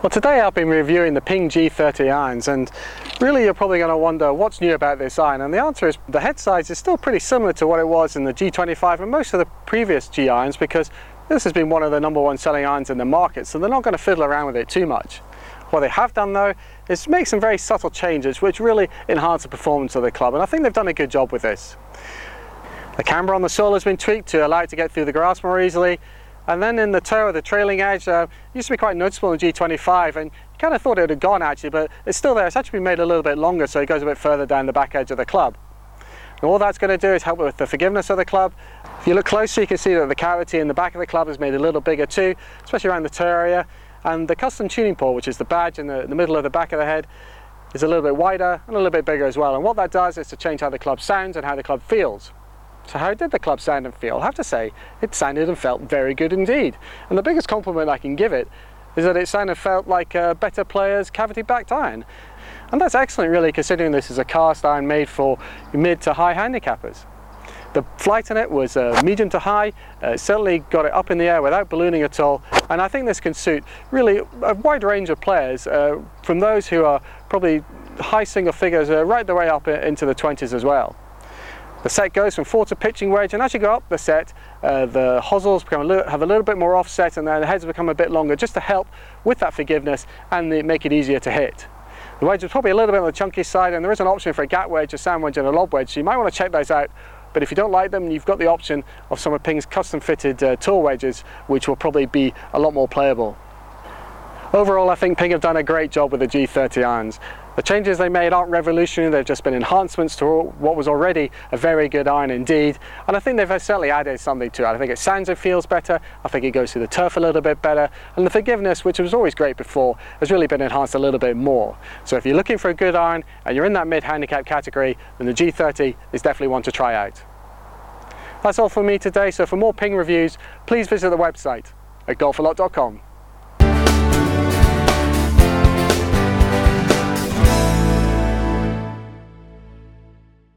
Well today I've been reviewing the Ping G30 irons and really you're probably going to wonder what's new about this iron and the answer is the head size is still pretty similar to what it was in the G25 and most of the previous G irons because this has been one of the number one selling irons in the market so they're not going to fiddle around with it too much. What they have done though is make some very subtle changes which really enhance the performance of the club and I think they've done a good job with this. The camber on the sole has been tweaked to allow it to get through the grass more easily and then in the toe, of the trailing edge, uh, used to be quite noticeable in the G25 and you kind of thought it had gone actually, but it's still there. It's actually been made a little bit longer so it goes a bit further down the back edge of the club. And all that's going to do is help with the forgiveness of the club. If you look closer, you can see that the cavity in the back of the club is made a little bigger too, especially around the toe area. And the custom tuning port, which is the badge in the, in the middle of the back of the head, is a little bit wider and a little bit bigger as well. And what that does is to change how the club sounds and how the club feels. So how did the club sound and feel? I have to say, it sounded and felt very good indeed. And the biggest compliment I can give it is that it sounded and felt like a better player's cavity-backed iron. And that's excellent really considering this is a cast iron made for mid to high handicappers. The flight in it was uh, medium to high, uh, certainly got it up in the air without ballooning at all and I think this can suit really a wide range of players uh, from those who are probably high single figures uh, right the way up into the 20s as well. The set goes from four to pitching wedge and as you go up the set uh, the hosels become a little, have a little bit more offset and then the heads become a bit longer just to help with that forgiveness and the, make it easier to hit. The wedge is probably a little bit on the chunky side and there is an option for a gap wedge, a sand wedge and a lob wedge so you might want to check those out but if you don't like them you've got the option of some of Ping's custom fitted uh, tool wedges which will probably be a lot more playable. Overall I think Ping have done a great job with the G30 irons. The changes they made aren't revolutionary, they've just been enhancements to what was already a very good iron indeed. And I think they've certainly added something to it. I think it sounds and feels better, I think it goes through the turf a little bit better, and the forgiveness, which was always great before, has really been enhanced a little bit more. So if you're looking for a good iron and you're in that mid-handicap category, then the G30 is definitely one to try out. That's all from me today, so for more Ping reviews, please visit the website at golfalot.com.